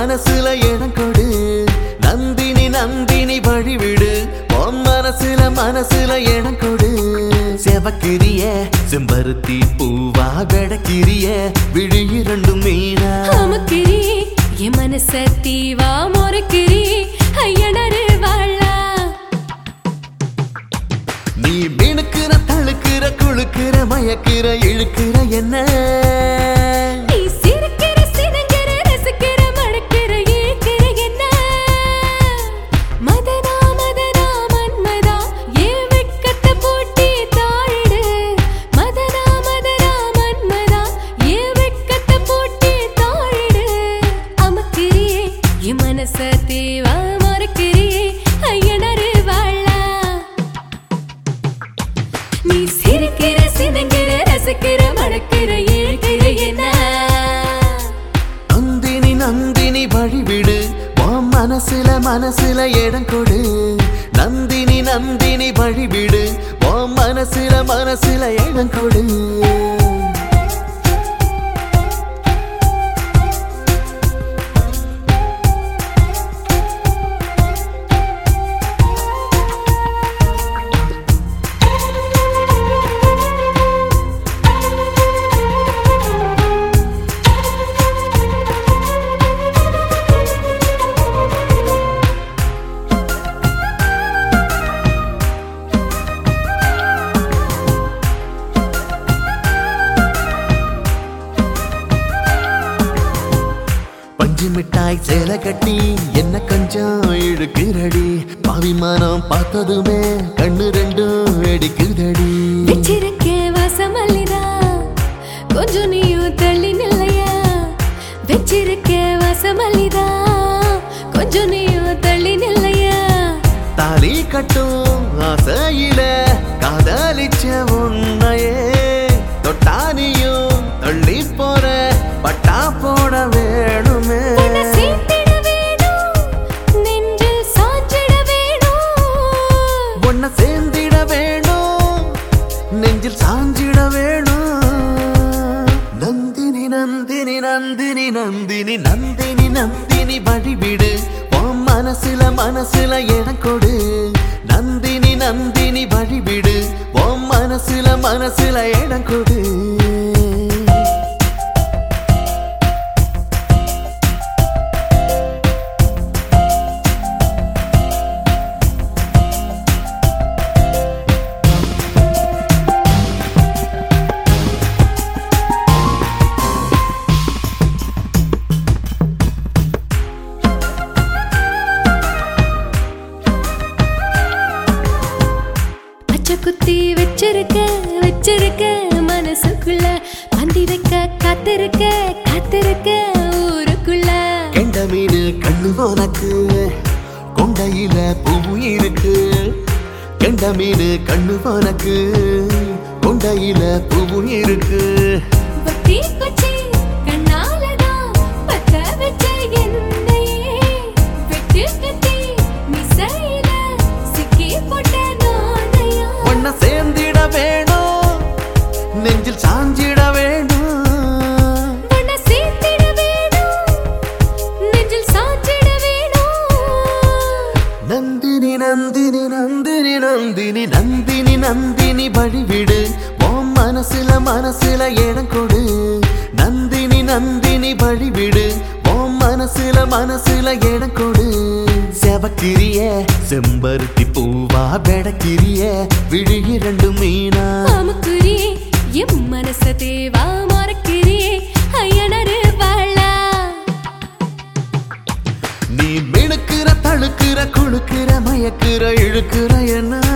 மனசுல இடம் கொடு. நந்தினி நந்தினி வழிவிடு. உன் மனசுல மனசுல இடம் கொடு. செவக்கிரிய செம்பருத்தி பூவா வெடக்கிரிய விழி இரண்டும் மீனா. அமுக்கிரி என் மனச தீவா முறைக்கிரி ஐயனரு வாழா. நீ மினுக்கிற தழுக்கிற குளுக்கிற மயக்கிற இழுக்கிற என் மனச தேவா ஐயனரு வாழா. நீ சிரிக்கிற சினங்கிற ரசிக்கிற மணக்கிற ஏழ்கிற என்ன? நந்தினி நந்தினி வழிவிடு. உன் மனசுல மனசுல இடம் கொடு. நந்தினி நந்தினி வழிவிடு. உன் மனசுல மனசுல இடம் கொடு. பஞ்சு மிட்டாய் சேலை கட்டி என்ன கொஞ்சம் இழுக்கிறடி? பாவிமானம் பார்த்ததுமே கண்ணு ரெண்டும் வெடிக்குதடி. வச்சிருக்க வாசமல்லிதா கொஞ்சம் நீயும் தள்ளி நில்லையா? வச்சிருக்க வாசமல்லிதா கொஞ்சம் நீயும் தள்ளி நில்லையா? தாலி கட்டும் ஆசையில காதலிச்ச உன்னையே. தொட்டானியும் தள்ளி போற பட்டா போட நெஞ்சில் சாஞ்சிட வேணும். நந்தினி நந்தினி நந்தினி நந்தினி நந்தினி நந்தினி வழிவிடு. உன் மனசுல மனசுல இடம் கொடு. நந்தினி நந்தினி வழிவிடு. உன் மனசுல மனசுல இடம் வச்சிருக்க மனசுக்குள்ள பந்தி வைக்க காத்திருக்க காத்திருக்க ஊருக்குள்ள. கெண்ட மீன் கண்ணு உனக்கு கொண்டையில பூவு இருக்கு. கெண்ட மீன் கண்ணு உனக்கு கொண்டையில பூவு இருக்கு. நந்தினி வழிவிடு. உன் மனசுல மனசுல இடம் கொடு. நந்தினி நந்தினி வழிவிடு. உன் மனசுல மனசுல இடம் கொடு. செவக்கிரிய செம்பருத்தி பூவா வெடக்கிரிய விழி இரண்டு மீனா. அமுக்குரியே எம் மனச தேவா மறக்கிறியே ஐயனரு வாழா நீ மினுக்கிற தழுக்கிற குளுக்கிற மயக்கிற இழுக்கிற என்ன?